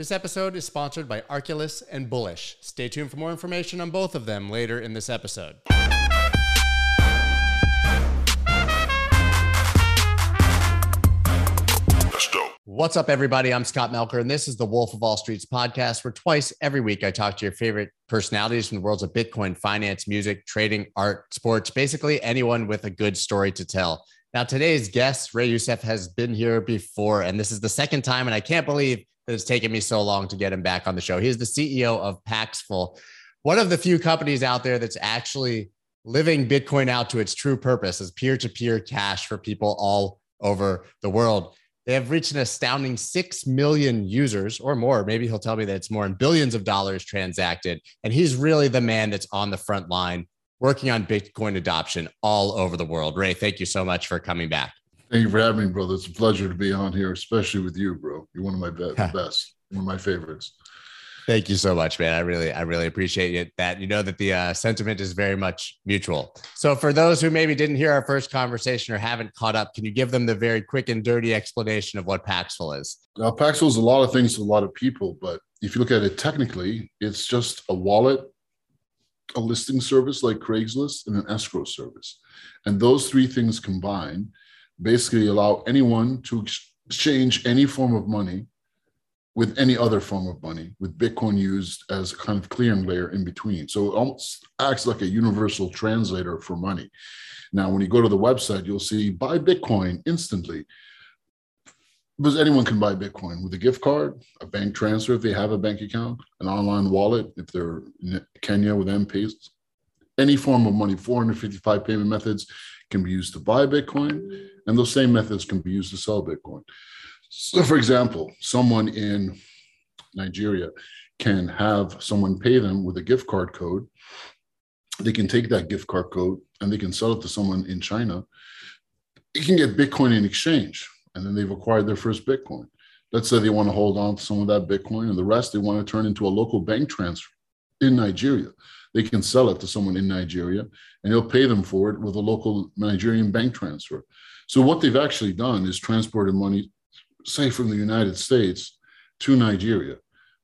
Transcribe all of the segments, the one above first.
This episode is sponsored by Arculus and Bullish. Stay tuned for more information on both of them later in this episode. What's up, everybody? I'm Scott Melker, and this is the Wolf of All Streets podcast, where twice every week I talk to your favorite personalities from the worlds of Bitcoin, finance, music, trading, art, sports, basically anyone with a good story to tell. Now, today's guest, Ray Youssef, has been here before, and this is the second time, and I can't believe it's taken me so long to get him back on the show. He's the CEO of Paxful, one of the few companies out there that's actually living Bitcoin out to its true purpose as peer to peer cash for people all over the world. They have reached an astounding 6 million users or more. Maybe he'll tell me that it's more in billions of dollars transacted. And he's really the man that's on the front line working on Bitcoin adoption all over the world. Ray, thank you so much for coming back. Thank you for having me, brother. It's a pleasure to be on here, especially with you, bro. You're one of my be- best, one of my favorites. Thank you so much, man. I really, I really appreciate it. That you know that the uh, sentiment is very much mutual. So, for those who maybe didn't hear our first conversation or haven't caught up, can you give them the very quick and dirty explanation of what Paxful is? Now, Paxful is a lot of things to a lot of people, but if you look at it technically, it's just a wallet a listing service like Craigslist and an escrow service. And those three things combined basically allow anyone to exchange any form of money with any other form of money, with Bitcoin used as a kind of clearing layer in between. So it almost acts like a universal translator for money. Now, when you go to the website, you'll see buy Bitcoin instantly because anyone can buy Bitcoin with a gift card, a bank transfer if they have a bank account, an online wallet if they're in Kenya with M-Pesa. Any form of money, 455 payment methods can be used to buy Bitcoin, and those same methods can be used to sell Bitcoin. So, for example, someone in Nigeria can have someone pay them with a gift card code. They can take that gift card code and they can sell it to someone in China. They can get Bitcoin in exchange and then they've acquired their first Bitcoin. Let's say they want to hold on to some of that Bitcoin and the rest they want to turn into a local bank transfer in Nigeria. They can sell it to someone in Nigeria and he'll pay them for it with a local Nigerian bank transfer. So what they've actually done is transported money, say from the United States to Nigeria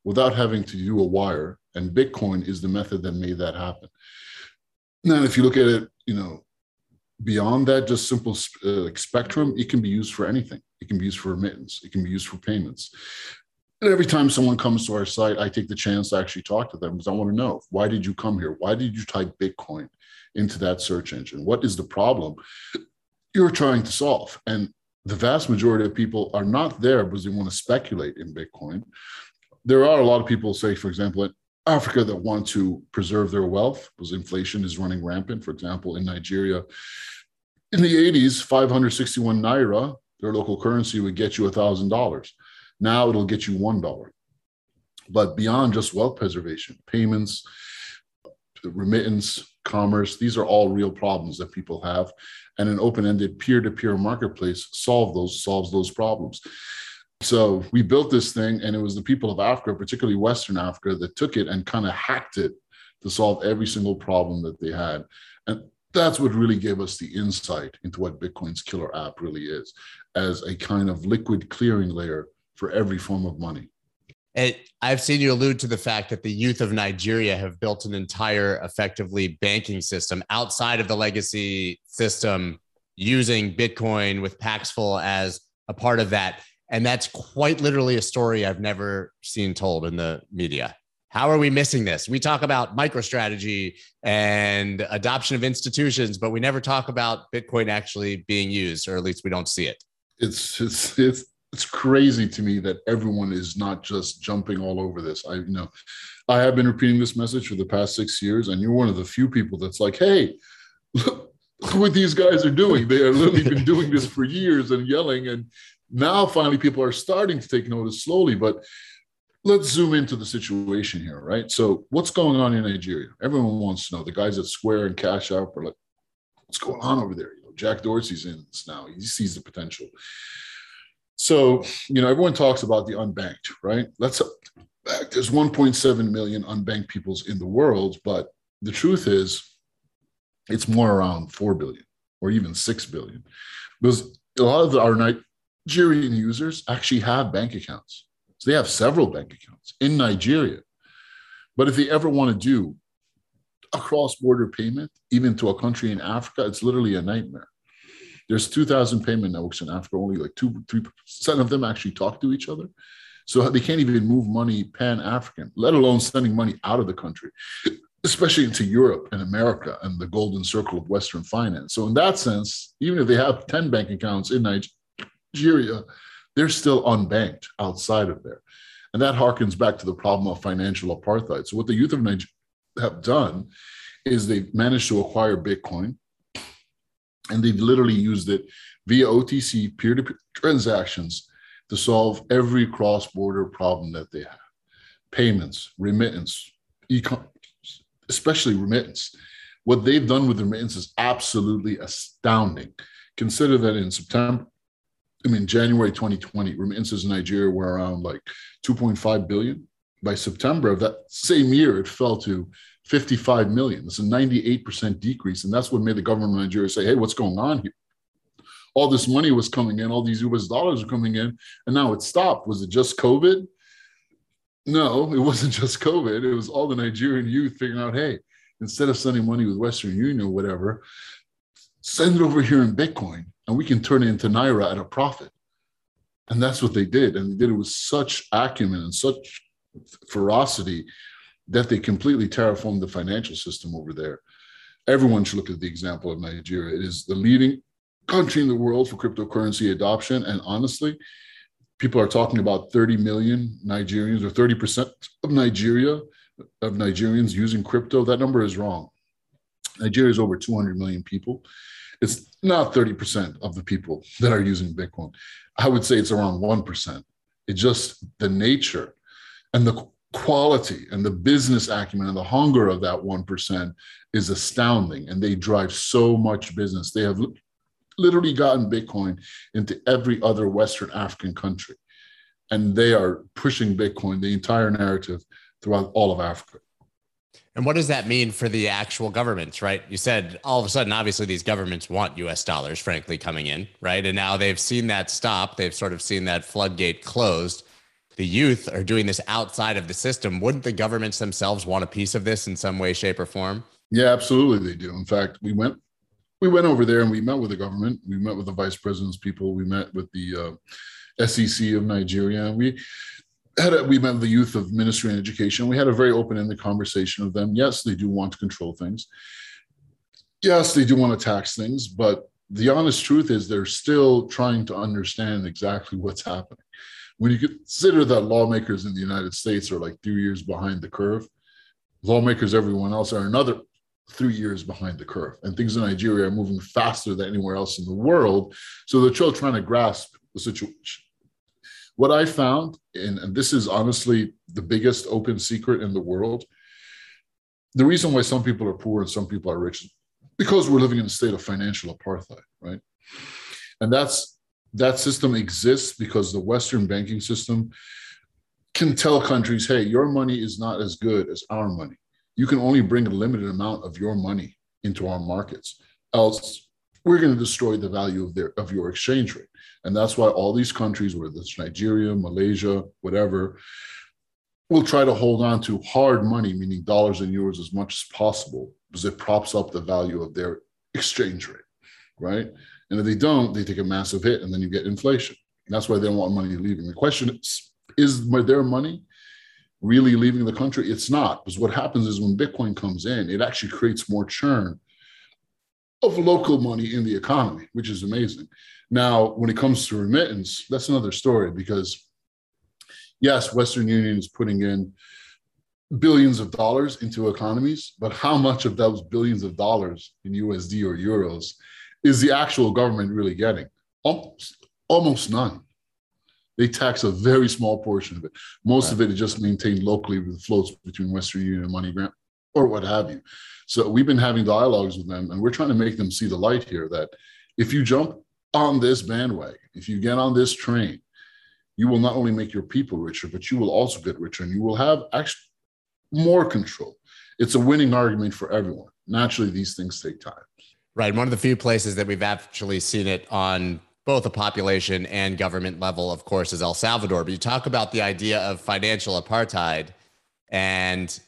without having to do a wire. And Bitcoin is the method that made that happen. Now, if you look at it, you know, beyond that just simple uh, spectrum it can be used for anything it can be used for remittance it can be used for payments and every time someone comes to our site i take the chance to actually talk to them because i want to know why did you come here why did you type bitcoin into that search engine what is the problem you're trying to solve and the vast majority of people are not there because they want to speculate in bitcoin there are a lot of people say for example in Africa that want to preserve their wealth because inflation is running rampant. For example, in Nigeria, in the 80s, 561 naira, their local currency, would get you $1,000. Now it'll get you $1. But beyond just wealth preservation, payments, remittance, commerce, these are all real problems that people have. And an open-ended peer-to-peer marketplace solve those, solves those problems. So we built this thing, and it was the people of Africa, particularly Western Africa, that took it and kind of hacked it to solve every single problem that they had. And that's what really gave us the insight into what Bitcoin's killer app really is as a kind of liquid clearing layer for every form of money. It, I've seen you allude to the fact that the youth of Nigeria have built an entire effectively banking system outside of the legacy system using Bitcoin with Paxful as a part of that. And that's quite literally a story I've never seen told in the media. How are we missing this? We talk about MicroStrategy and adoption of institutions, but we never talk about Bitcoin actually being used, or at least we don't see it. It's it's it's it's crazy to me that everyone is not just jumping all over this. I you know, I have been repeating this message for the past six years, and you're one of the few people that's like, hey, look, look what these guys are doing. They have literally been doing this for years and yelling and now finally people are starting to take notice slowly. But let's zoom into the situation here right? So what's going on in nigeria? Everyone wants to know. The guys at square and cash app are like what's going on over there? You know jack dorsey's in this now. He sees the potential so you know everyone talks about the unbanked right let's there's 1.7 million unbanked peoples in the world but the truth is it's more around 4 billion or even 6 billion because a lot of our Nigerian users actually have bank accounts. So they have several bank accounts in Nigeria. But if they ever want to do a cross-border payment, even to a country in Africa, it's literally a nightmare. There's 2,000 payment networks in Africa. Only like two, three percent of them actually talk to each other. So they can't even move money pan-African, let alone sending money out of the country, especially into Europe and America and the golden circle of Western finance. So in that sense, even if they have 10 bank accounts in Nigeria, they're still unbanked outside of there. And that harkens back to the problem of financial apartheid. So what the youth of Nigeria have done is they've managed to acquire Bitcoin and they've literally used it via OTC peer to peer transactions to solve every cross border problem that they have payments, remittance, especially remittance. What they've done with remittance is absolutely astounding. Consider that in September, I mean, January 2020, remittances in Nigeria were around like 2.5 billion. By September of that same year, it fell to 55 million. It's a 98% decrease. And that's what made the government of Nigeria say, hey, what's going on here? All this money was coming in, all these US dollars are coming in, and now it stopped. Was it just COVID? No, it wasn't just COVID. It was all the Nigerian youth figuring out, hey, instead of sending money with Western Union or whatever, send it over here in Bitcoin and we can turn it into Naira at a profit. And that's what they did. And they did it with such acumen and such ferocity that they completely terraformed the financial system over there. Everyone should look at the example of Nigeria. It is the leading country in the world for cryptocurrency adoption. And honestly, people are talking about 30 million Nigerians or 30% of Nigeria of Nigerians using crypto. That number is wrong. Nigeria is over 200 million people. It's not 30% of the people that are using Bitcoin. I would say it's around 1%. It's just the nature and the quality and the business acumen and the hunger of that 1% is astounding. And they drive so much business. They have literally gotten Bitcoin into every other Western African country. And they are pushing Bitcoin, the entire narrative, throughout all of Africa. And what does that mean for the actual governments, right? You said all of a sudden, obviously, these governments want US dollars, frankly, coming in, right? And now they've seen that stop. They've sort of seen that floodgate closed. The youth are doing this outside of the system. Wouldn't the governments themselves want a piece of this in some way, shape, or form? Yeah, absolutely, they do. In fact, we went we went over there and we met with the government. We met with the vice president's people. We met with the uh, SEC of Nigeria. We had a, we met the youth of ministry and education. We had a very open-ended conversation with them. Yes, they do want to control things. Yes, they do want to tax things, but the honest truth is they're still trying to understand exactly what's happening. When you consider that lawmakers in the United States are like three years behind the curve, lawmakers everyone else are another three years behind the curve. And things in Nigeria are moving faster than anywhere else in the world. So they're still trying to grasp the situation. What I found, and, and this is honestly the biggest open secret in the world, the reason why some people are poor and some people are rich because we're living in a state of financial apartheid, right? And that's that system exists because the Western banking system can tell countries, hey, your money is not as good as our money. You can only bring a limited amount of your money into our markets. Else, we're going to destroy the value of their of your exchange rate. And that's why all these countries, whether it's Nigeria, Malaysia, whatever, will try to hold on to hard money, meaning dollars and euros, as much as possible, because it props up the value of their exchange rate, right? And if they don't, they take a massive hit, and then you get inflation. And that's why they don't want money leaving. The question is, is their money really leaving the country? It's not, because what happens is when Bitcoin comes in, it actually creates more churn of local money in the economy, which is amazing. Now, when it comes to remittance, that's another story because, yes, Western Union is putting in billions of dollars into economies, but how much of those billions of dollars in USD or euros is the actual government really getting? Almost, almost none. They tax a very small portion of it. Most right. of it is just maintained locally with floats between Western Union and MoneyGram or what have you. So we've been having dialogues with them, and we're trying to make them see the light here that if you jump on this bandwagon, if you get on this train, you will not only make your people richer, but you will also get richer and you will have actually more control. It's a winning argument for everyone. Naturally, these things take time. Right. One of the few places that we've actually seen it on both a population and government level, of course, is El Salvador. But you talk about the idea of financial apartheid, and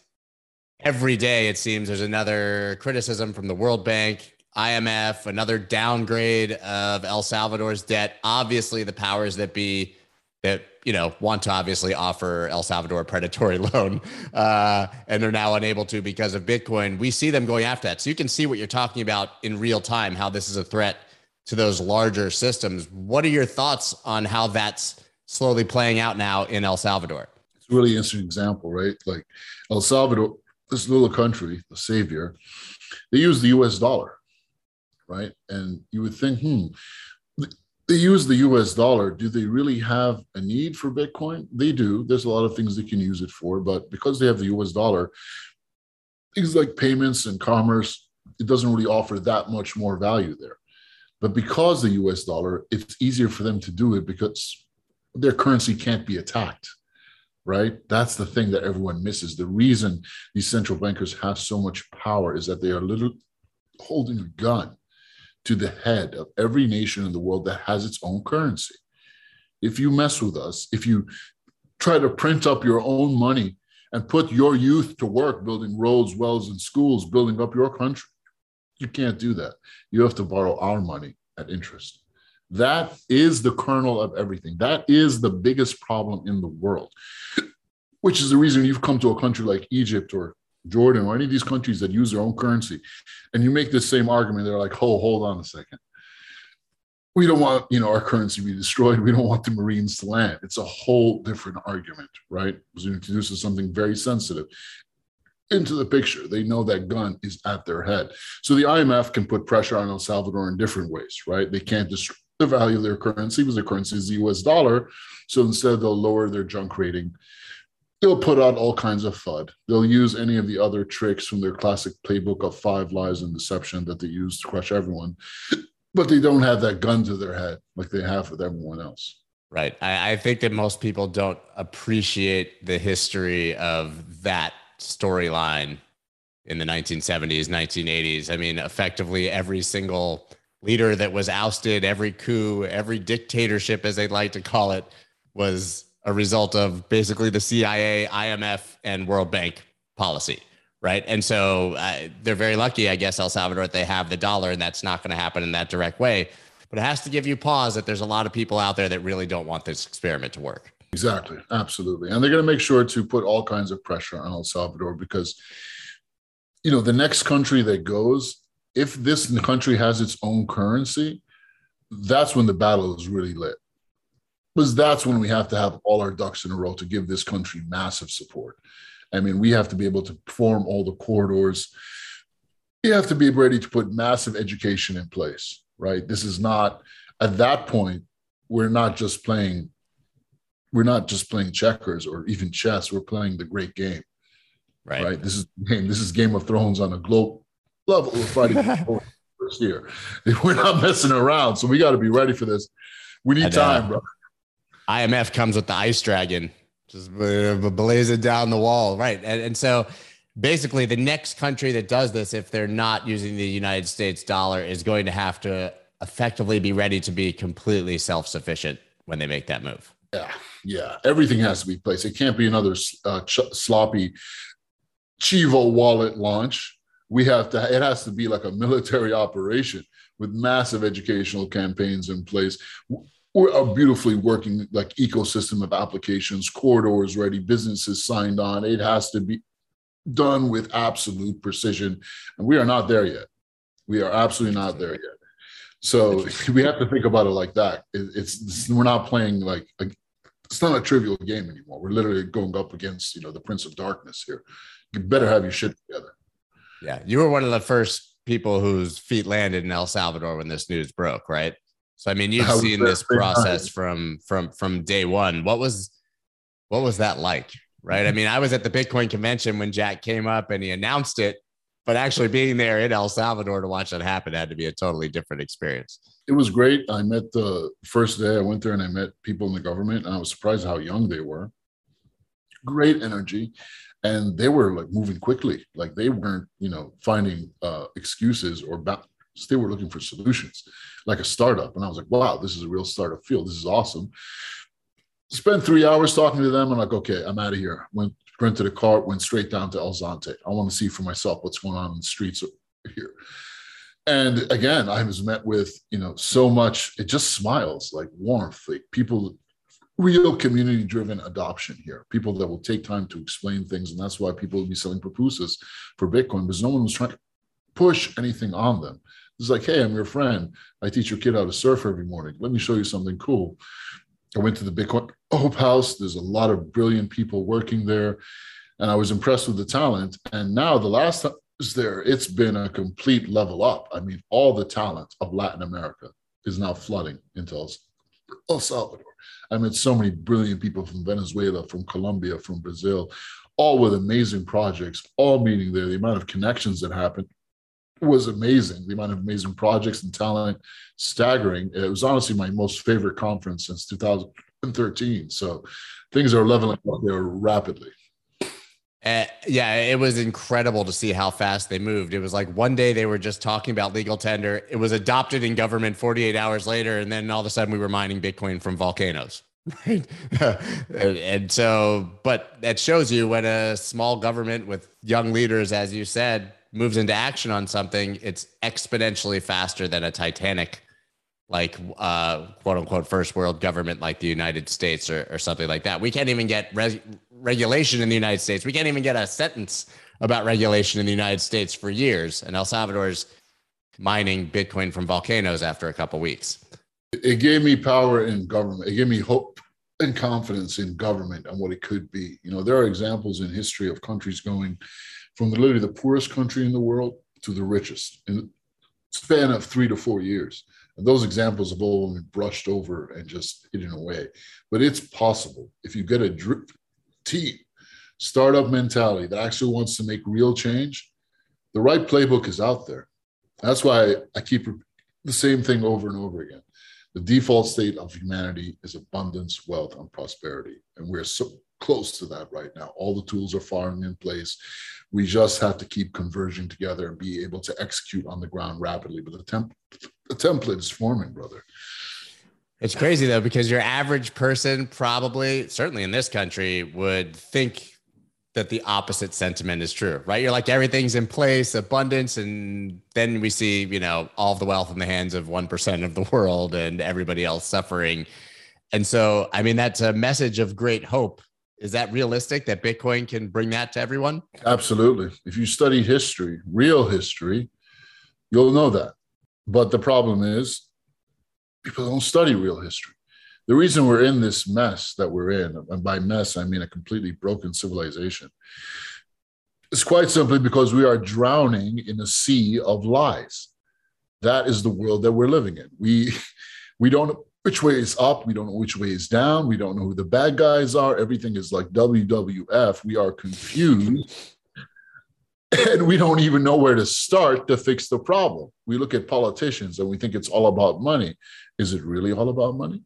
every day it seems there's another criticism from the World Bank, IMF, another downgrade of El Salvador's debt. Obviously, the powers that be that you know want to obviously offer El Salvador a predatory loan, uh, and they're now unable to because of Bitcoin. We see them going after that, so you can see what you're talking about in real time. How this is a threat to those larger systems. What are your thoughts on how that's slowly playing out now in El Salvador? It's a really interesting example, right? Like El Salvador, this little country, the savior, they use the US dollar, right? And you would think, hmm, they use the US dollar. Do they really have a need for Bitcoin? They do. There's a lot of things they can use it for, but because they have the US dollar, things like payments and commerce, it doesn't really offer that much more value there. But because the US dollar, it's easier for them to do it because their currency can't be attacked, right? That's the thing that everyone misses. The reason these central bankers have so much power is that they are literally holding a gun to the head of every nation in the world that has its own currency. If you mess with us, if you try to print up your own money and put your youth to work building roads, wells, and schools, building up your country, you can't do that. You have to borrow our money at interest. That is the kernel of everything. That is the biggest problem in the world, which is the reason you've come to a country like Egypt or Jordan or any of these countries that use their own currency, and you make this same argument. They're like, "Oh, hold on a second. We don't want you know our currency to be destroyed. We don't want the Marines to land." It's a whole different argument, right? Because it introduces something very sensitive into the picture. They know that gun is at their head. So the IMF can put pressure on El Salvador in different ways, right? They can't destroy the value of their currency because their currency is the US dollar. So instead, they'll lower their junk rating. They'll put out all kinds of FUD. They'll use any of the other tricks from their classic playbook of five lies and deception that they use to crush everyone. But they don't have that gun to their head like they have with everyone else. Right. I, I think that most people don't appreciate the history of that storyline in the 1970s, 1980s. I mean, effectively every single leader that was ousted, every coup, every dictatorship, as they'd like to call it, was a result of basically the CIA, IMF, and World Bank policy. Right. And so uh, they're very lucky, I guess, El Salvador, that they have the dollar, and that's not going to happen in that direct way. But it has to give you pause that there's a lot of people out there that really don't want this experiment to work. Exactly. Absolutely. And they're going to make sure to put all kinds of pressure on El Salvador because, you know, the next country that goes, if this country has its own currency, that's when the battle is really lit. Because that's when we have to have all our ducks in a row to give this country massive support. I mean, we have to be able to form all the corridors. We have to be ready to put massive education in place, right? This is not, at that point, we're not just playing we're not just playing checkers or even chess. We're playing the great game. Right. Right. This is game. This is Game of Thrones on a globe level. We're fighting first year. We're not messing around. So we got to be ready for this. We need time, bro. IMF comes with the ice dragon, just blaze it down the wall. Right. And, and so basically the next country that does this, if they're not using the United States dollar, is going to have to effectively be ready to be completely self-sufficient when they make that move. Yeah, yeah. Everything has to be placed. It can't be another uh, ch- sloppy Chivo wallet launch. We have to. It has to be like a military operation with massive educational campaigns in place. We're a beautifully working like ecosystem of applications, corridors ready, businesses signed on. It has to be done with absolute precision, and we are not there yet. We are absolutely not there yet. So we have to think about it like that. It, it's, it's, we're not playing like a, it's not a trivial game anymore. We're literally going up against you know the Prince of Darkness here. You better have your shit together. Yeah, you were one of the first people whose feet landed in El Salvador when this news broke, right? So I mean, you've seen this process from from from day one. What was what was that like? Right. I mean, I was at the Bitcoin convention when Jack came up and he announced it but actually being there in El Salvador to watch that happen had to be a totally different experience. It was great. I met the first day I went there and I met people in the government, and I was surprised how young they were. Great energy, and they were like moving quickly. Like they weren't, you know, finding uh, excuses or ba- So they were looking for solutions, like a startup. And I was like, wow, this is a real startup field. This is awesome. Spent three hours talking to them. I'm like, okay, I'm out of here. Went rented a car, went straight down to El Zonte. I want to see for myself what's going on in the streets here. And again, I was met with, you know, so much, it just smiles like warmth, like people real community driven adoption here people that will take time to explain things and that's why people will be selling pupusas for bitcoin because no one was trying to push anything on them it's like hey i'm your friend. I teach your kid how to surf every morning. Let me show you something cool. I went to the bitcoin hope house. There's a lot of brilliant people working there. And i was impressed with the talent. And now the last time I was there it's been a complete level up. I mean all the talent of latin america is now flooding into El Salvador. I met so many brilliant people from Venezuela, from Colombia, from Brazil, all with amazing projects, all meeting there. The amount of connections that happened was amazing. The amount of amazing projects and talent, staggering. It was honestly my most favorite conference since 2013. So things are leveling up there rapidly. Uh, yeah, it was incredible to see how fast they moved. It was like one day they were just talking about legal tender. It was adopted in government 48 hours later. And then all of a sudden we were mining Bitcoin from volcanoes. Right. and so, but that shows you when a small government with young leaders, as you said, moves into action on something, it's exponentially faster than a Titanic like uh, quote unquote first world government like the United States or, or something like that. We can't even get regulation in the United States. We can't even get a sentence about regulation in the United States for years. And El Salvador's mining Bitcoin from volcanoes after a couple weeks. It gave me power in government. It gave me hope and confidence in government and what it could be. You know, there are examples in history of countries going from literally the poorest country in the world to the richest in the span of three to four years and those examples have all been brushed over and just hidden away. But it's possible if you get a drip team, startup mentality that actually wants to make real change, the right playbook is out there. That's why I keep the same thing over and over again. The default state of humanity is abundance, wealth, and prosperity. And we're so close to that right now. All the tools are falling in place. We just have to keep converging together and be able to execute on the ground rapidly. But the, temp- the template is forming, brother. It's crazy though, because your average person probably, certainly in this country, would think that the opposite sentiment is true, right? You're like everything's in place, abundance, and then we see, you know, all the wealth in the hands of 1% of the world and everybody else suffering. And so, I mean, that's a message of great hope is that realistic that Bitcoin can bring that to everyone? Absolutely. If you study history, real history, you'll know that. But the problem is, people don't study real history. The reason we're in this mess that we're in, and by mess, I mean a completely broken civilization, is quite simply because we are drowning in a sea of lies. That is the world that we're living in. We, we don't which way is up. We don't know which way is down. We don't know who the bad guys are. Everything is like WWF. We are confused. and we don't even know where to start to fix the problem. We look at politicians and we think it's all about money. Is it really all about money?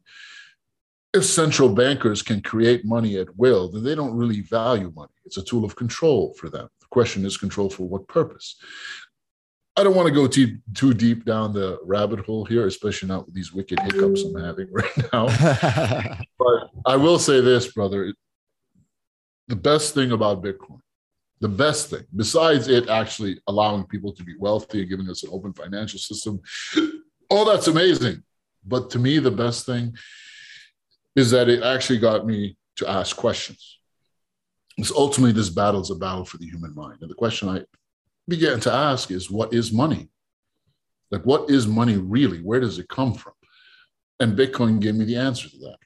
If central bankers can create money at will, then they don't really value money. It's a tool of control for them. The question is control for what purpose? I don't want to go too too deep down the rabbit hole here, especially not with these wicked hiccups I'm having right now. but I will say this, brother: the best thing about Bitcoin, the best thing, besides it actually allowing people to be wealthy and giving us an open financial system, all that's amazing. But to me, the best thing is that it actually got me to ask questions. Because ultimately, this battle is a battle for the human mind, and the question I began to ask is what is money? Like, what is money really? Where does it come from? And Bitcoin gave me the answer to that.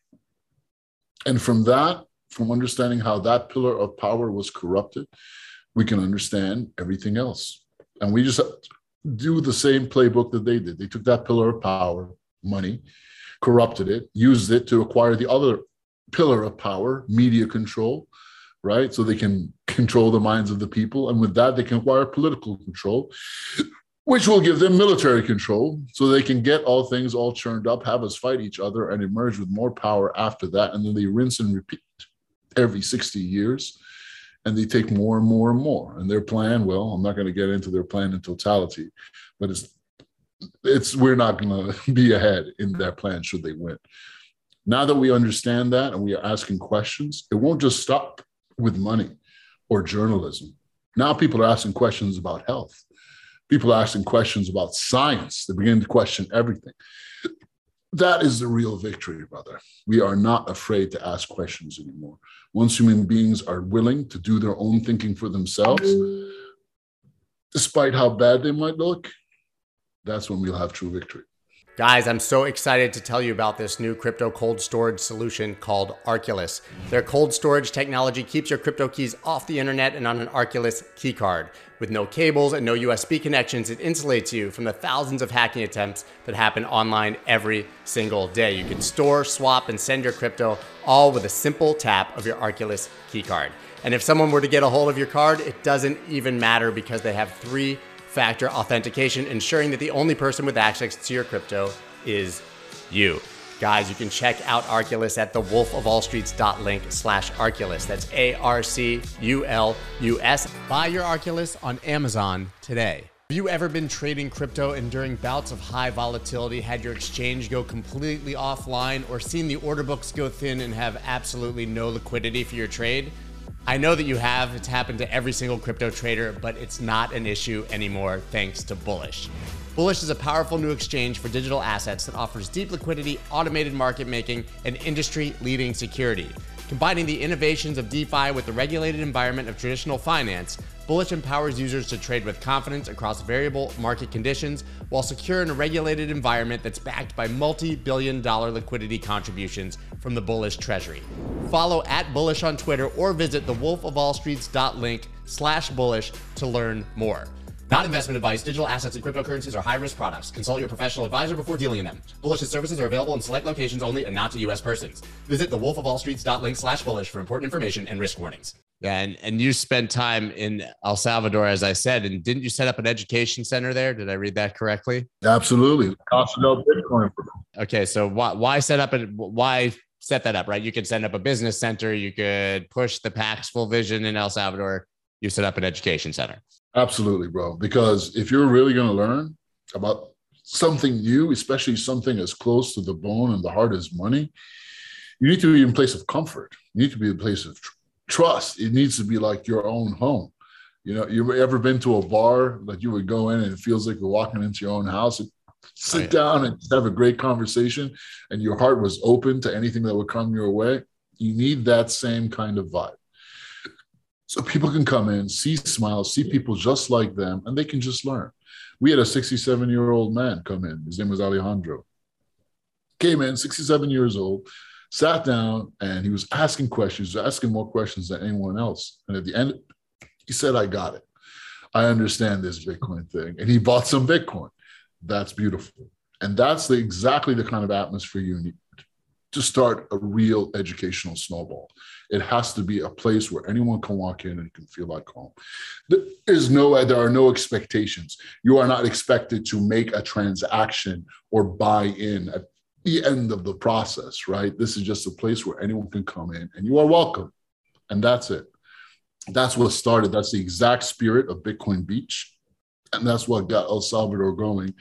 And from that, from understanding how that pillar of power was corrupted, we can understand everything else. And we just do the same playbook that they did. They took that pillar of power, money, corrupted it, used it to acquire the other pillar of power, media control, right? So they can control the minds of the people. And with that, they can acquire political control, which will give them military control so they can get all things all churned up, have us fight each other, and emerge with more power after that. And then they rinse and repeat every 60 years. And they take more and more and more. And their plan, well, I'm not going to get into their plan in totality, but it's it's we're not going to be ahead in their plan should they win. Now that we understand that and we are asking questions, it won't just stop with money or journalism. Now people are asking questions about health. People are asking questions about science. They're beginning to question everything. That is the real victory, brother. We are not afraid to ask questions anymore. Once human beings are willing to do their own thinking for themselves, despite how bad they might look, that's when we'll have true victory. Guys, I'm so excited to tell you about this new crypto cold storage solution called Arculus. Their cold storage technology keeps your crypto keys off the internet and on an Arculus keycard. With no cables and no USB connections, it insulates you from the thousands of hacking attempts that happen online every single day. You can store, swap, and send your crypto all with a simple tap of your Arculus keycard. And if someone were to get a hold of your card, it doesn't even matter because they have three factor authentication, ensuring that the only person with access to your crypto is you. Guys, you can check out Arculus at thewolfofallstreets.link slash Arculus. That's A-R-C-U-L-U-S. Buy your Arculus on Amazon today. Have you ever been trading crypto and during bouts of high volatility had your exchange go completely offline or seen the order books go thin and have absolutely no liquidity for your trade? I know that you have. It's happened to every single crypto trader, but it's not an issue anymore thanks to Bullish. Bullish is a powerful new exchange for digital assets that offers deep liquidity, automated market making, and industry leading security. Combining the innovations of DeFi with the regulated environment of traditional finance, Bullish empowers users to trade with confidence across variable market conditions while secure in a regulated environment that's backed by multi billion dollar liquidity contributions from the Bullish Treasury. Follow at Bullish on Twitter or visit thewolfofallstreets.link slash bullish to learn more. Not investment advice. Digital assets and cryptocurrencies are high-risk products. Consult your professional advisor before dealing in them. Bullish's services are available in select locations only and not to U.S. persons. Visit thewolfofallstreets.link slash bullish for important information and risk warnings. Yeah, and, and you spent time in El Salvador, as I said, and didn't you set up an education center there? Did I read that correctly? Absolutely. Bitcoin. Okay, so why, why set up a why set that up? Right, you could set up a business center. You could push the Paxful vision in El Salvador. You set up an education center. Absolutely, bro. Because if you're really going to learn about something new, especially something as close to the bone and the heart as money, you need to be in a place of comfort. You need to be in a place of tr- trust. It needs to be like your own home. You know, you ever been to a bar that you would go in and it feels like you're walking into your own house? Sit oh, yeah. down and have a great conversation, and your heart was open to anything that would come your way. You need that same kind of vibe. So people can come in, see smiles, see people just like them, and they can just learn. We had a 67 year old man come in. His name was Alejandro. Came in, 67 years old, sat down and he was asking questions, asking more questions than anyone else. And at the end, he said, I got it. I understand this Bitcoin thing. And he bought some Bitcoin. That's beautiful. And that's the, exactly the kind of atmosphere you need to start a real educational snowball. It has to be a place where anyone can walk in and can feel like home. There is no, there are no expectations. You are not expected to make a transaction or buy in at the end of the process, right? This is just a place where anyone can come in and you are welcome. And that's it. That's what started. That's the exact spirit of Bitcoin Beach. And that's what got El Salvador going.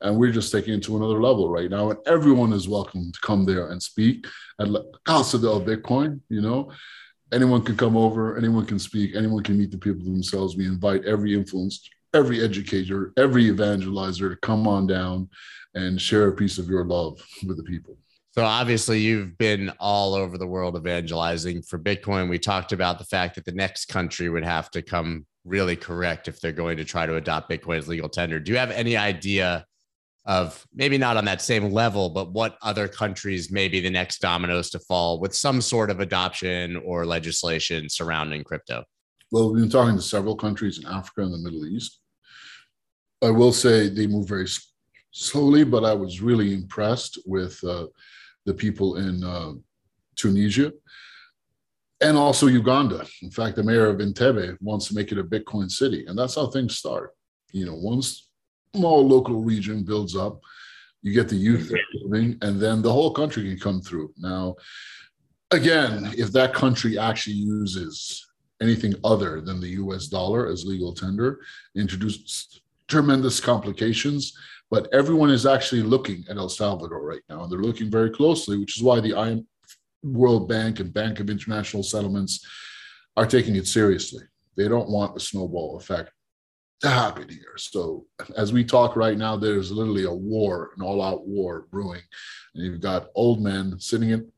And we're just taking it to another level right now. And everyone is welcome to come there and speak at Casa del Bitcoin. You know, anyone can come over, anyone can speak, anyone can meet the people themselves. We invite every influence, every educator, every evangelizer to come on down and share a piece of your love with the people. So obviously you've been all over the world evangelizing for Bitcoin. We talked about the fact that the next country would have to come really correct if they're going to try to adopt Bitcoin as legal tender. Do you have any idea of maybe not on that same level, but what other countries may be the next dominoes to fall with some sort of adoption or legislation surrounding crypto? Well, we've been talking to several countries in Africa and the Middle East. I will say they move very slowly, but I was really impressed with uh, the people in uh, Tunisia and also Uganda. In fact, the mayor of Entebbe wants to make it a Bitcoin city, and that's how things start. You know, once small local region builds up, you get the youth living, and then the whole country can come through. Now, again, if that country actually uses anything other than the U.S. dollar as legal tender, introduces tremendous complications. But everyone is actually looking at El Salvador right now, and they're looking very closely, which is why the World Bank and Bank of International Settlements are taking it seriously. They don't want a snowball effect to happen here. So as we talk right now, there's literally a war, an all-out war brewing. And you've got old men sitting in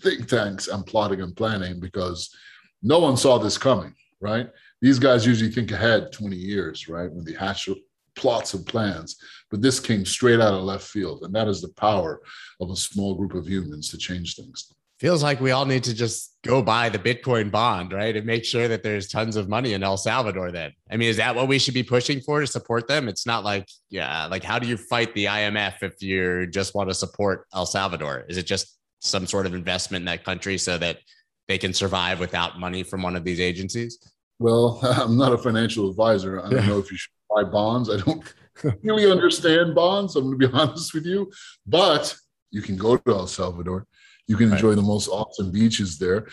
think tanks and plotting and planning because no one saw this coming, right? These guys usually think ahead 20 years, right? When they hatch plots and plans. But this came straight out of left field. And that is the power of a small group of humans to change things feels like we all need to just go buy the Bitcoin bond, right? And make sure that there's tons of money in El Salvador then. I mean, is that what we should be pushing for to support them? It's not like, yeah, like how do you fight the IMF if you just want to support El Salvador? Is it just some sort of investment in that country so that they can survive without money from one of these agencies? Well, I'm not a financial advisor. I don't know if you should buy bonds. I don't really understand bonds. I'm going to be honest with you, but you can go to El Salvador you can enjoy the most awesome beaches there.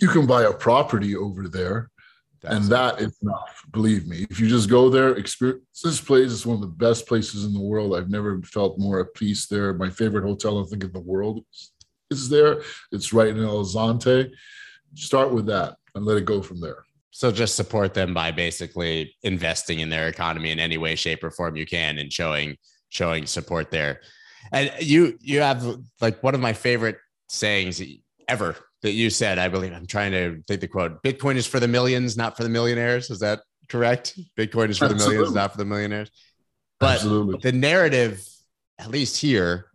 You can buy a property over there. That's and that is enough. Believe me, if you just go there, experience this place is one of the best places in the world. I've never felt more at peace there. My favorite hotel, I think, in the world is there. It's right in El Zonte. Start with that and let it go from there. So just support them by basically investing in their economy in any way, shape, or form you can, and showing showing support there. And you you have like one of my favorite sayings ever that you said. I believe I'm trying to think the quote. Bitcoin is for the millions, not for the millionaires. Is that correct? Bitcoin is for Absolutely. the millions, not for the millionaires. But Absolutely. the narrative, at least here,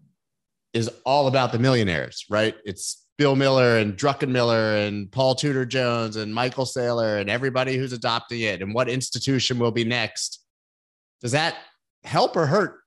is all about the millionaires, right? It's Bill Miller and Druckenmiller and Paul Tudor Jones and Michael Saylor and everybody who's adopting it and what institution will be next. Does that help or hurt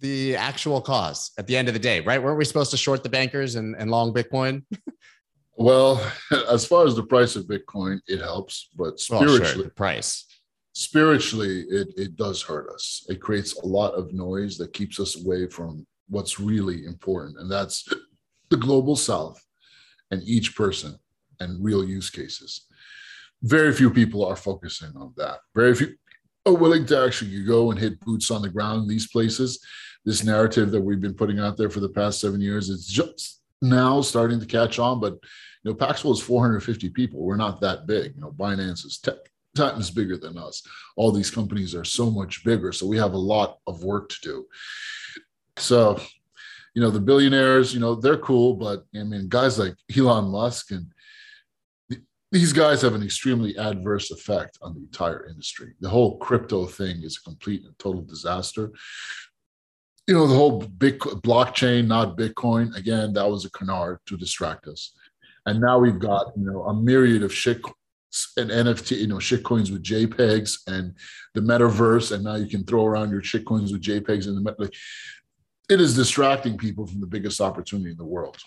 the actual cause at the end of the day, right? Weren't we supposed to short the bankers and, and long Bitcoin? well, as far as the price of Bitcoin, it helps, but spiritually, well, sure, price. Spiritually, it, it does hurt us. It creates a lot of noise that keeps us away from what's really important, and that's the global south and each person and real use cases. Very few people are focusing on that. Very few are willing to actually go and hit boots on the ground in these places. This narrative that we've been putting out there for the past seven years is just now starting to catch on. But you know, Paxful is 450 people. We're not that big. You know, Binance is 10 times bigger than us. All these companies are so much bigger. So we have a lot of work to do. So, you know, the billionaires, you know, they're cool, but I mean, guys like Elon Musk and these guys have an extremely adverse effect on the entire industry. The whole crypto thing is a complete and total disaster. You know, the whole big blockchain, not Bitcoin, again, that was a canard to distract us. And now we've got, you know, a myriad of shit and NFT, you know, shit coins with JPEGs and the metaverse. And now you can throw around your shit coins with JPEGs in the meta. It is distracting people from the biggest opportunity in the world.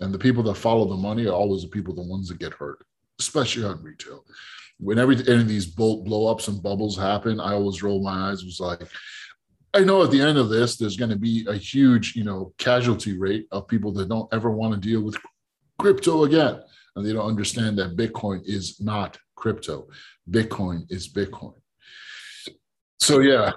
And the people that follow the money are always the people, the ones that get hurt especially on retail. Whenever any of these blow ups and bubbles happen, I always roll my eyes. Was like, I know at the end of this, there's going to be a huge, you know, casualty rate of people that don't ever want to deal with crypto again, and they don't understand that Bitcoin is not crypto. Bitcoin is Bitcoin. So yeah,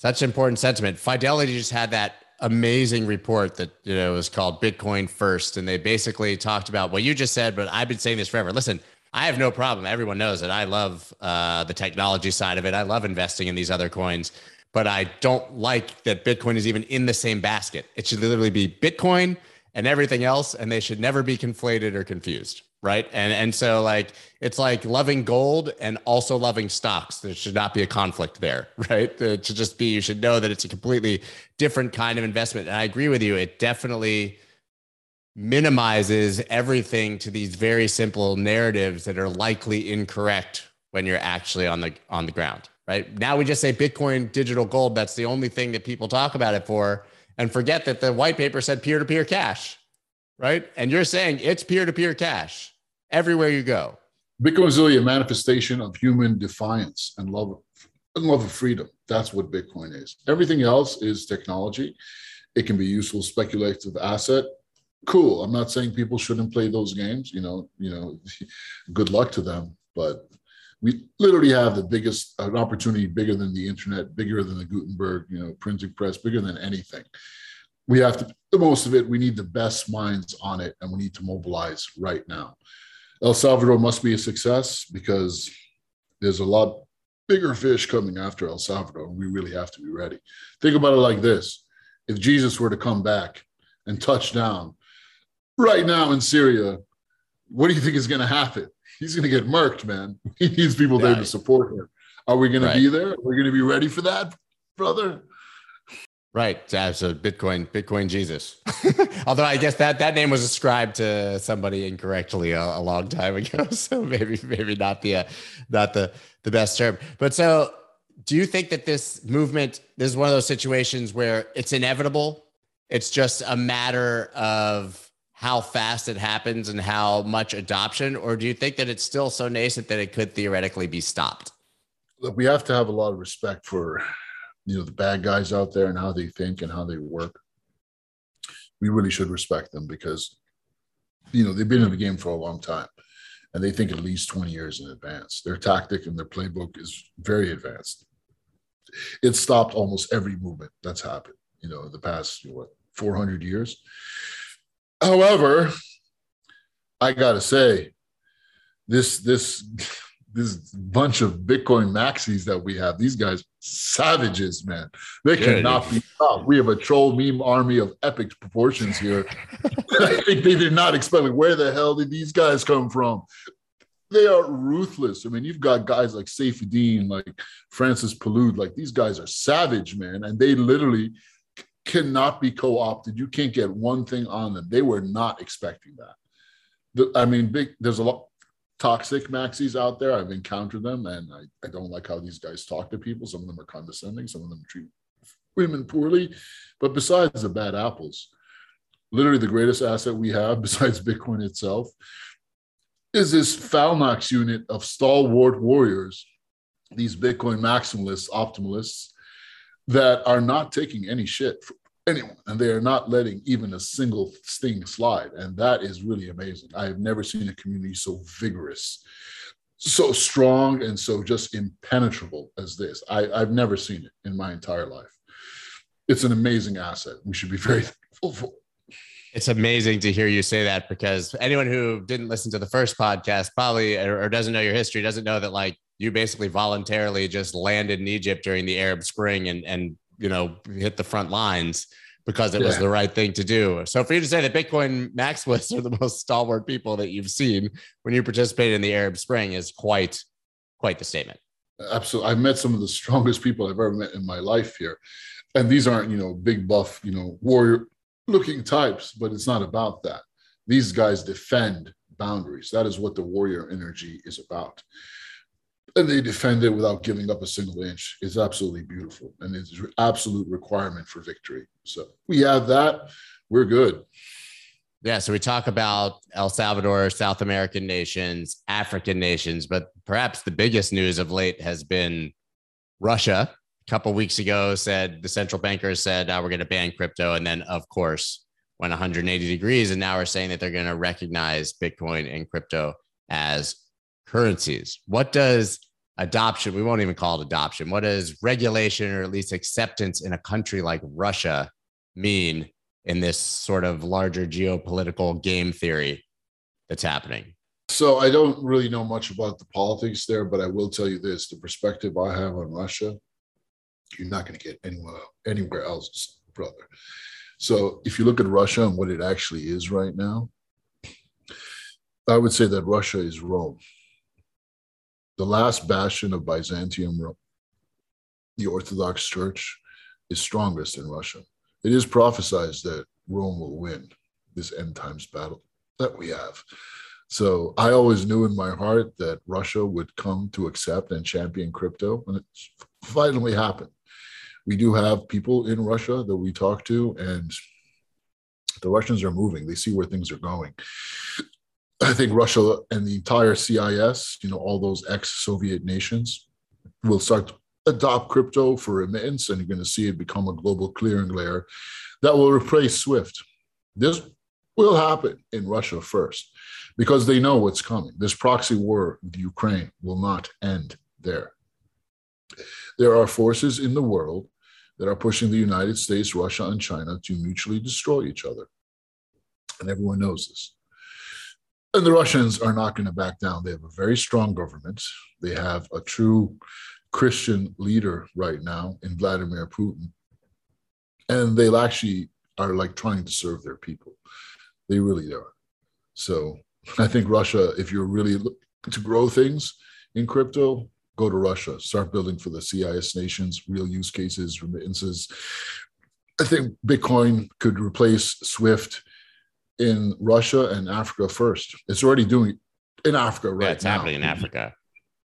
such important sentiment. Fidelity just had that amazing report that you know was called Bitcoin First, and they basically talked about what you just said. But I've been saying this forever. Listen, I have no problem. Everyone knows that I love uh, the technology side of it. I love investing in these other coins, but I don't like that Bitcoin is even in the same basket. It should literally be Bitcoin and everything else, and they should never be conflated or confused right? And and so like it's like loving gold and also loving stocks. There should not be a conflict there right? It should just be you should know that it's a completely different kind of investment. And i agree with you. It definitely minimizes everything to these very simple narratives that are likely incorrect when you're actually on the on the ground right? Now we just say bitcoin digital gold that's the only thing that people talk about it for. And forget that the white paper said peer-to-peer cash right? And you're saying it's peer to peer cash everywhere you go. Bitcoin is really a manifestation of human defiance and love and love of freedom. That's what Bitcoin is. Everything else is technology. It can be useful speculative asset. Cool. I'm not saying people shouldn't play those games. You know, you know, good luck to them. But We literally have the biggest an opportunity, bigger than the internet, bigger than the Gutenberg, you know, printing press, bigger than anything. We have to the most of it. We need the best minds on it, and we need to mobilize right now. El Salvador must be a success because there's a lot bigger fish coming after El Salvador. And we really have to be ready. Think about it like this if Jesus were to come back and touch down right now in Syria, what do you think is going to happen? He's going to get murked, man. He needs people there to support him. Are we going right. to be there? We're we going to be ready for that, brother? Right. So Bitcoin, Bitcoin Jesus. Although I guess that that name was ascribed to somebody incorrectly a, a long time ago, so maybe maybe not the uh, not the the best term. But so, do you think that this movement this is one of those situations where it's inevitable? It's just a matter of how fast it happens and how much adoption, or do you think that it's still so nascent that it could theoretically be stopped? Look, we have to have a lot of respect for you know the bad guys out there and how they think and how they work we really should respect them because you know they've been in the game for a long time and they think at least 20 years in advance. Their tactic and their playbook is very advanced. It stopped almost every movement that's happened you know in the past what 400 years. However i gotta say this this this bunch of Bitcoin maxis that we have. These guys, savages, man. They yeah, cannot yeah. be stopped. We have a troll meme army of epic proportions here. I think they did not expect. Like, where the hell did these guys come from? They are ruthless. I mean, you've got guys like Saifedean, like Francis Palud. Like these guys are savage, man, and they literally cannot be co-opted. You can't get one thing on them. They were not expecting that. The, I mean, big. There's a lot toxic maxis out there. I've encountered them, and I, I don't like how these guys talk to people. Some of them are condescending, some of them treat women poorly. But besides the bad apples, literally the greatest asset we have besides Bitcoin itself is this Phalanx unit of stalwart warriors, these Bitcoin maximalists, optimalists, that are not taking any shit anyone, and they are not letting even a single thing slide. And that is really amazing. I have never seen a community so vigorous, so strong, and so just impenetrable as this. I, I've never seen it in my entire life. It's an amazing asset. We should be very thankful for. It's amazing to hear you say that because anyone who didn't listen to the first podcast probably or doesn't know your history doesn't know that like you basically voluntarily just landed in Egypt during the Arab Spring and and you know, hit the front lines because it yeah. was the right thing to do. So for you to say that Bitcoin maximalists are the most stalwart people that you've seen when you participated in the Arab Spring is quite, quite the statement. Absolutely. I've met some of the strongest people I've ever met in my life here. And these aren't, you know, big buff, you know, warrior looking types, but it's not about that. These guys defend boundaries. That is what the warrior energy is about and they defend it without giving up a single inch. It's absolutely beautiful, and it's an absolute requirement for victory. So we have that. We're good. Yeah, so we talk about El Salvador, South American nations, African nations, but perhaps the biggest news of late has been Russia. A couple weeks ago, said the central bankers said, "Now we're going to ban crypto," and then, of course, went 180 degrees, and now we're saying that they're going to recognize Bitcoin and crypto as currencies. What does adoption, we won't even call it adoption, what does regulation or at least acceptance in a country like Russia mean in this sort of larger geopolitical game theory that's happening? So I don't really know much about the politics there, but I will tell you this: the perspective I have on Russia, you're not going to get anywhere anywhere else, brother. So if you look at Russia and what it actually is right now, I would say that Russia is Rome the last bastion of Byzantium, the Orthodox Church, is strongest in Russia. It is prophesied that Rome will win this end times battle that we have. So I always knew in my heart that Russia would come to accept and champion crypto, and it's finally happened. We do have people in Russia that we talk to, and the Russians are moving. They see where things are going. I think Russia and the entire CIS, you know, all those ex-Soviet nations, will start to adopt crypto for remittance, and you're going to see it become a global clearing layer that will replace SWIFT. This will happen in Russia first, because they know what's coming. This proxy war in Ukraine will not end there. There are forces in the world that are pushing the United States, Russia, and China to mutually destroy each other. And everyone knows this. And the Russians are not going to back down. They have a very strong government. They have a true Christian leader right now in Vladimir Putin. And they actually are like trying to serve their people. They really are. So I think Russia, if you're really to grow things in crypto, go to Russia, start building for the CIS nations, real use cases, remittances. I think Bitcoin could replace SWIFT in Russia and Africa first. It's already doing in Africa right yeah, it's now. happening in Africa.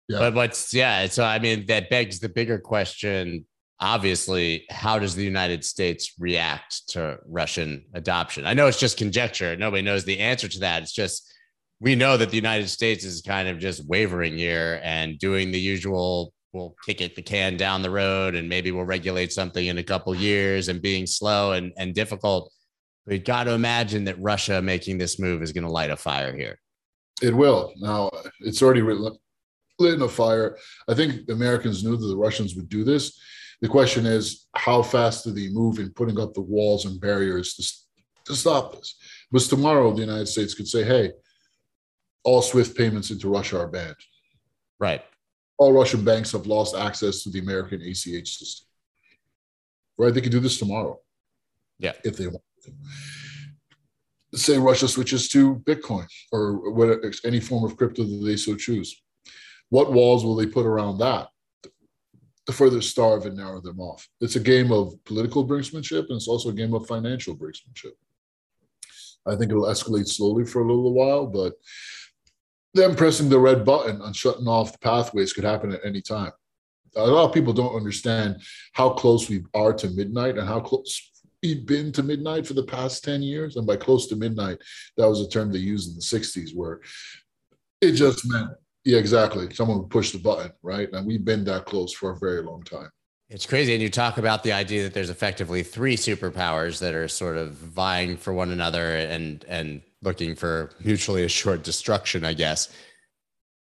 Yeah. But what's yeah, so I mean that begs the bigger question. Obviously, how does the United States react to Russian adoption? I know it's just conjecture. Nobody knows the answer to that. It's just we know that the United States is kind of just wavering here and doing the usual we'll kick it the can down the road and maybe we'll regulate something in a couple years and being slow and, and difficult. We got to imagine that Russia making this move is going to light a fire here. It will. Now, it's already lit in a fire. I think Americans knew that the Russians would do this. The question is, how fast do they move in putting up the walls and barriers to, to stop this? Because tomorrow the United States could say, hey, all SWIFT payments into Russia are banned. Right. All Russian banks have lost access to the American ACH system. Right? They could do this tomorrow. Yeah. If they want. Say Russia switches to Bitcoin or any form of crypto that they so choose. What walls will they put around that to further starve and narrow them off? It's a game of political brinksmanship and it's also a game of financial brinksmanship. I think it'll escalate slowly for a little while, but them pressing the red button on shutting off the pathways could happen at any time. A lot of people don't understand how close we are to midnight and how close we've been to midnight for the past 10 years. And by close to midnight, that was a term they used in the 60s where it just meant, yeah, exactly. Someone would push the button, right? And we've been that close for a very long time. It's crazy. And you talk about the idea that there's effectively three superpowers that are sort of vying for one another and and looking for mutually assured destruction, I guess.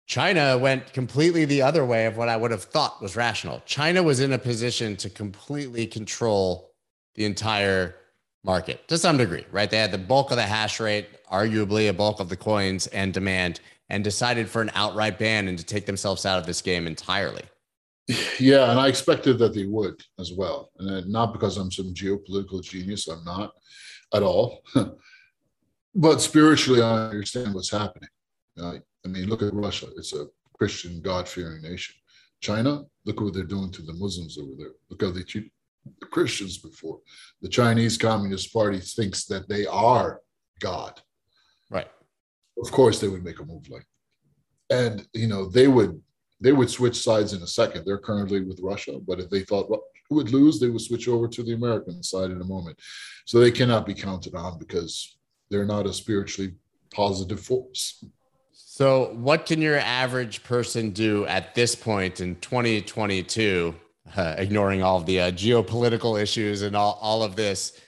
China went completely the other way of what I would have thought was rational. China was in a position to completely control the entire market to some degree, right? They had the bulk of the hash rate, arguably a bulk of the coins and demand, and decided for an outright ban and to take themselves out of this game entirely. Yeah, and I expected that they would as well. And not because I'm some geopolitical genius, I'm not at all. but spiritually, I understand what's happening. I mean, look at Russia. It's a Christian, God fearing nation. China, look what they're doing to the Muslims over there. Look how they treat the Christians before. The Chinese Communist Party thinks that they are God. Right. Of course, they would make a move like and you know they would they would switch sides in a second they're currently with russia but if they thought who would lose they would switch over to the american side in a moment so they cannot be counted on because they're not a spiritually positive force. So, what can your average person do at this point in 2022, uh, ignoring all of the uh, geopolitical issues and all, all of this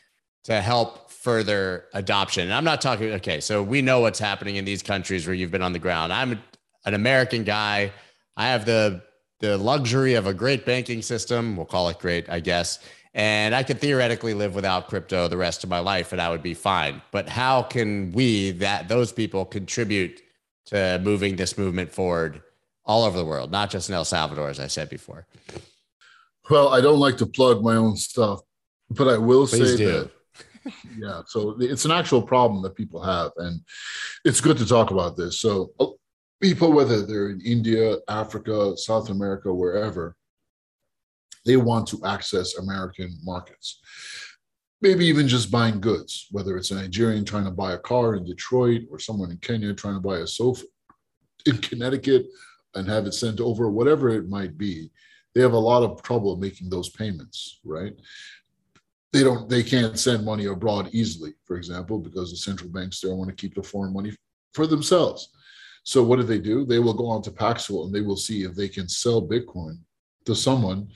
to help further adoption? And I'm not talking, okay, so we know what's happening in these countries where you've been on the ground. I'm an American guy. I have the the luxury of a great banking system. We'll call it great, I guess and I could theoretically live without crypto the rest of my life and I would be fine. But how can we that those people contribute to moving this movement forward all over the world, not just in El Salvador, as I said before? Well, I don't like to plug my own stuff, but I will Please say do. that yeah, so it's an actual problem that people have, and it's good to talk about this. So uh, people, whether they're in India, Africa, South America, wherever, they want to access American markets. Maybe even just buying goods, whether it's a Nigerian trying to buy a car in Detroit or someone in Kenya trying to buy a sofa in Connecticut and have it sent over, whatever it might be. They have a lot of trouble making those payments, right? They don't, they can't send money abroad easily, for example, because the central banks there want to keep the foreign money for themselves. So what do they do? They will go on to Paxful and they will see if they can sell Bitcoin to someone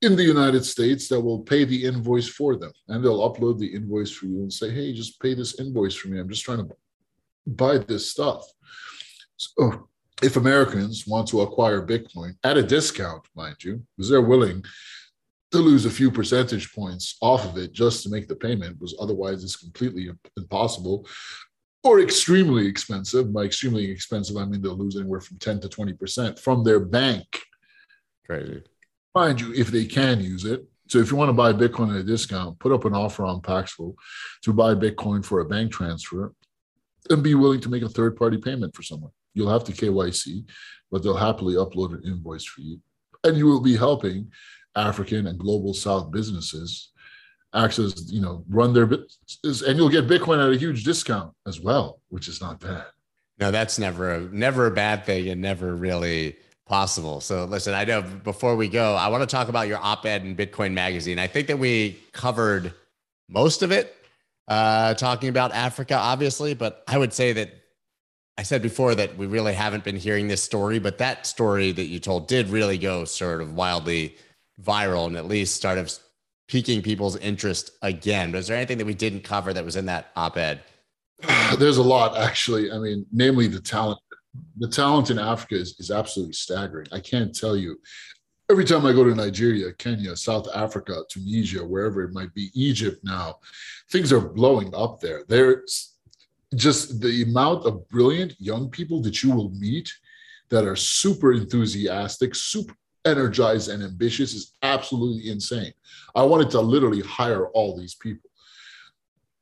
in the United States that will pay the invoice for them. And they'll upload the invoice for you and say, hey, just pay this invoice for me. I'm just trying to buy this stuff. So if Americans want to acquire Bitcoin at a discount, mind you, because they're willing to lose a few percentage points off of it just to make the payment, because otherwise it's completely impossible or extremely expensive. By extremely expensive, I mean they'll lose anywhere from 10 to 20% from their bank. Crazy. Mind you, if they can use it. So if you want to buy Bitcoin at a discount, put up an offer on Paxful to buy Bitcoin for a bank transfer and be willing to make a third party payment for someone. You'll have to KYC, but they'll happily upload an invoice for you. And you will be helping African and global South businesses access, you know, run their business, and you'll get Bitcoin at a huge discount as well, which is not bad. No, that's never a never a bad thing and never really possible. So listen, I know before we go, I want to talk about your op-ed in Bitcoin Magazine. I think that we covered most of it, uh, talking about Africa, obviously, but I would say that I said before that we really haven't been hearing this story, but that story that you told did really go sort of wildly viral and at least started piquing people's interest again. But is there anything that we didn't cover that was in that op-ed? There's a lot, actually. I mean, namely the talent. The talent in Africa is, is absolutely staggering. I can't tell you. Every time I go to Nigeria, Kenya, South Africa, Tunisia, wherever it might be, Egypt now, things are blowing up there. There's just the amount of brilliant young people that you will meet that are super enthusiastic, super energized, and ambitious is absolutely insane. I wanted to literally hire all these people.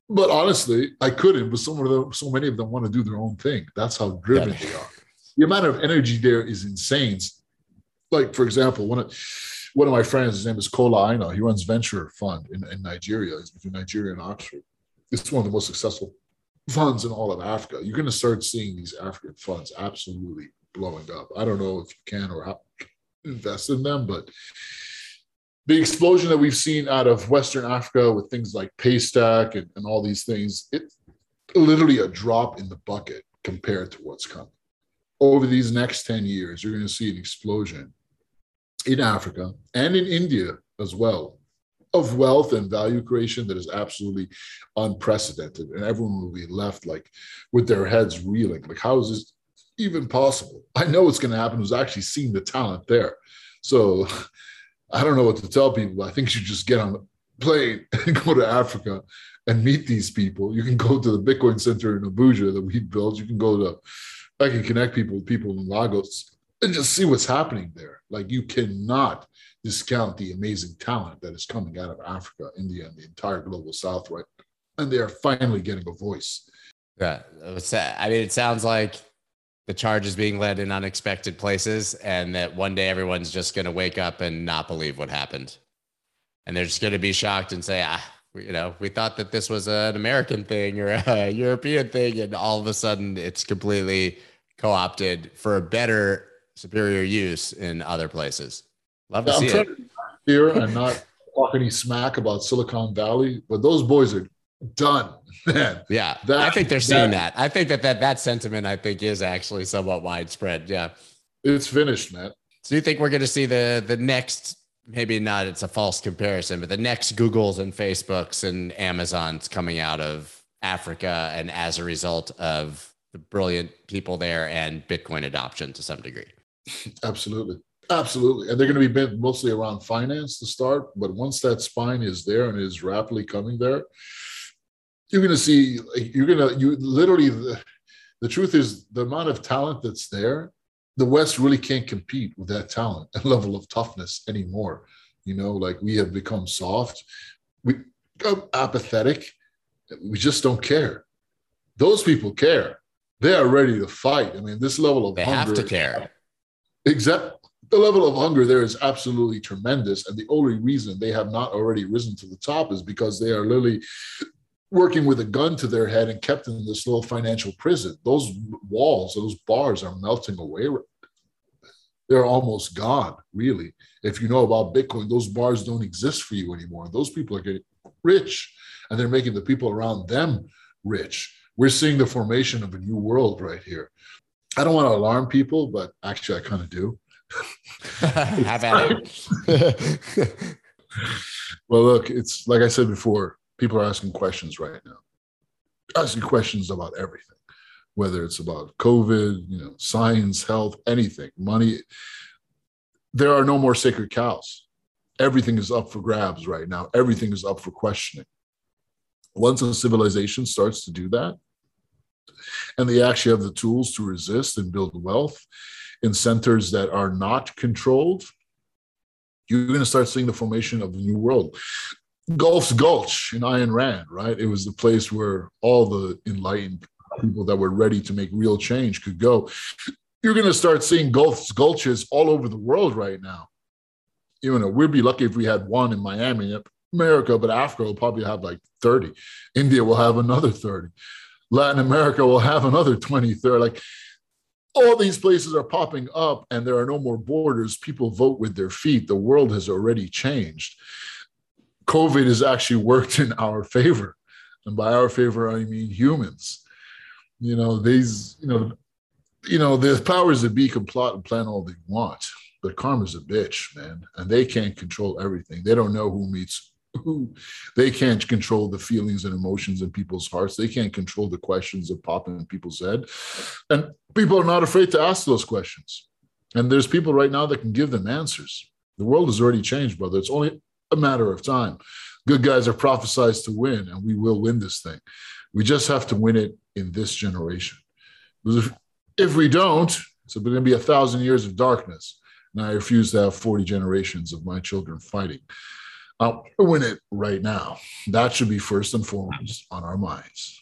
But honestly, I couldn't, but some of them, so many of them want to do their own thing. That's how driven yeah. they are. The amount of energy there is insane. Like, for example, one of one of my friends, his name is Kola Aina. He runs venture fund in, in Nigeria. He's between Nigeria and Oxford. It's one of the most successful funds in all of Africa. You're going to start seeing these African funds absolutely blowing up. I don't know if you can or how invest in them, but the explosion that we've seen out of Western Africa with things like Paystack and, and all these things, it's literally a drop in the bucket compared to what's coming. Over these next 10 years, you're going to see an explosion in Africa and in India as well of wealth and value creation that is absolutely unprecedented. And everyone will be left like with their heads reeling. Like, how is this even possible? I know what's going to happen who's actually seeing the talent there. So I don't know what to tell people. I think you should just get on a plane and go to Africa and meet these people. You can go to the Bitcoin Center in Abuja that we built. You can go to, I can connect people with people in Lagos and just see what's happening there. Like you cannot discount the amazing talent that is coming out of Africa, India, and the entire global South, right? And they are finally getting a voice. Yeah, I mean, it sounds like the charge is being led in unexpected places, and that one day everyone's just going to wake up and not believe what happened, and they're just going to be shocked and say, ah. You know, we thought that this was an American thing or a European thing, and all of a sudden it's completely co opted for a better, superior use in other places. Love to yeah, see I'm it. Here and not talk any smack about Silicon Valley, but those boys are done. Man, yeah, that, I think they're seeing that, that. I think that, that that sentiment, I think, is actually somewhat widespread. Yeah, it's finished, man. So you think we're going to see the the next? Maybe not. It's a false comparison, but the next Googles and Facebooks and Amazons coming out of Africa, and as a result of the brilliant people there and Bitcoin adoption to some degree. Absolutely. Absolutely. And they're going to be bent mostly around finance to start. But once that spine is there and is rapidly coming there, you're going to see, you're going to, you literally, the, the truth is the amount of talent that's there, the West really can't compete with that talent and level of toughness anymore. You know, like we have become soft, we become apathetic. We just don't care. Those people care. They are ready to fight. I mean, this level of they hunger, have to care. Exactly the level of hunger there is absolutely tremendous. And the only reason they have not already risen to the top is because they are literally working with a gun to their head and kept in this little financial prison. Those walls, those bars are melting away. They're almost gone, really. If you know about Bitcoin, those bars don't exist for you anymore. Those people are getting rich and they're making the people around them rich. We're seeing the formation of a new world right here. I don't want to alarm people, but actually, I kind of do Have at it. well, look, it's like I said before, people are asking questions right now, asking questions about everything. whether it's about COVID, you know, science, health, anything, money. There are no more sacred cows. Everything is up for grabs right now. Everything is up for questioning. Once a civilization starts to do that, and they actually have the tools to resist and build wealth in centers that are not controlled, you're going to start seeing the formation of the new world. Galt's Gulch in Ayn Rand, right? It was the place where all the enlightened people that were ready to make real change could go. You're going to start seeing Galt's Gulches all over the world right now. You know, we'd be lucky if we had one in Miami, America, but Africa will probably have like 30. India will have another 30. Latin America will have another 20, 30. Like all these places are popping up and there are no more borders. People vote with their feet. The world has already changed. COVID has actually worked in our favor. And by our favor, I mean humans. You know, these, you know, you know, the powers that be can plot and plan all they want, but karma's a bitch, man. And they can't control everything. They don't know who meets who. They can't control the feelings and emotions in people's hearts. They can't control the questions that pop in people's head. And people are not afraid to ask those questions. And there's people right now that can give them answers. The world has already changed, brother. It's only a matter of time. Good guys are prophesized to win, and we will win this thing. We just have to win it in this generation. Because if, if we don't, it's going to be a thousand years of darkness. And I refuse to have 40 generations of my children fighting. I'll win it right now. That should be first and foremost on our minds.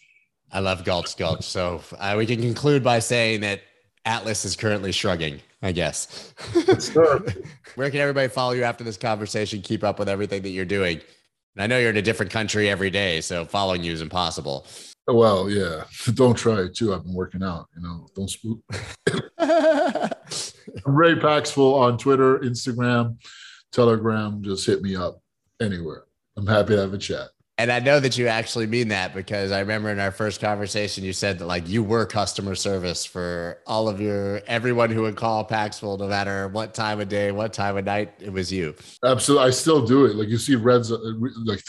I love Galt's Gulch. So uh, we can conclude by saying that Atlas is currently shrugging, I guess. Where can everybody follow you after this conversation? Keep up with everything that you're doing. And I know you're in a different country every day, so following you is impossible. Well, yeah. Don't try it too. I've been working out, you know. Don't spook. Ray Paxful on Twitter, Instagram, Telegram. Just hit me up anywhere. I'm happy to have a chat. And I know that you actually mean that because I remember in our first conversation, you said that like you were customer service for all of your everyone who would call Paxful, no matter what time of day, what time of night, it was you. Absolutely, I still do it. Like you see, Reds uh, like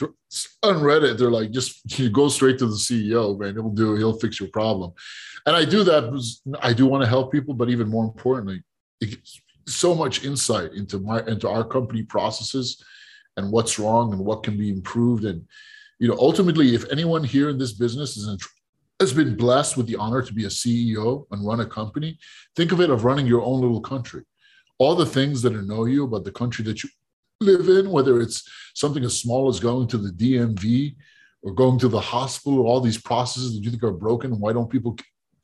on Reddit, they're like just you go straight to the CEO, man. He'll do, he'll fix your problem. And I do that because I do want to help people, but even more importantly, so much insight into my into our company processes and what's wrong and what can be improved and you know, ultimately, if anyone here in this business is in, has been blessed with the honor to be a CEO and run a company, think of it of running your own little country. All the things that annoy you about the country that you live in, whether it's something as small as going to the DMV or going to the hospital, or all these processes that you think are broken, why don't people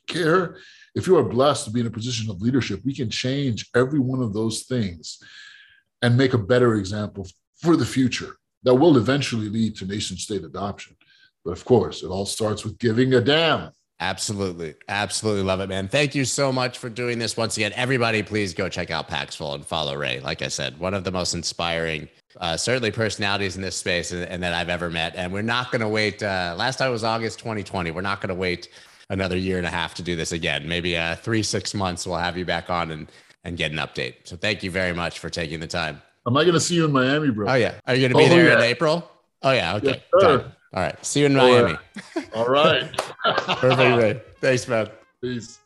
care? If you are blessed to be in a position of leadership, we can change every one of those things and make a better example for the future that will eventually lead to nation state adoption. But of course, it all starts with giving a damn. Absolutely. Absolutely love it, man. Thank you so much for doing this once again. Everybody, please go check out Paxful and follow Ray. Like I said, one of the most inspiring, uh, certainly personalities in this space and, and, that I've ever met. And we're not going to wait. Uh, last time was August 2020. We're not going to wait another year and a half to do this again. Maybe uh, three, six months, we'll have you back on and, and get an update. So thank you very much for taking the time. Am I going to see you in Miami, bro? Oh yeah. Are you going to be oh, there yeah. in April? Oh yeah. Okay. Yes, All right. See you in oh, Miami. All right. Perfect. Thanks, man. Peace.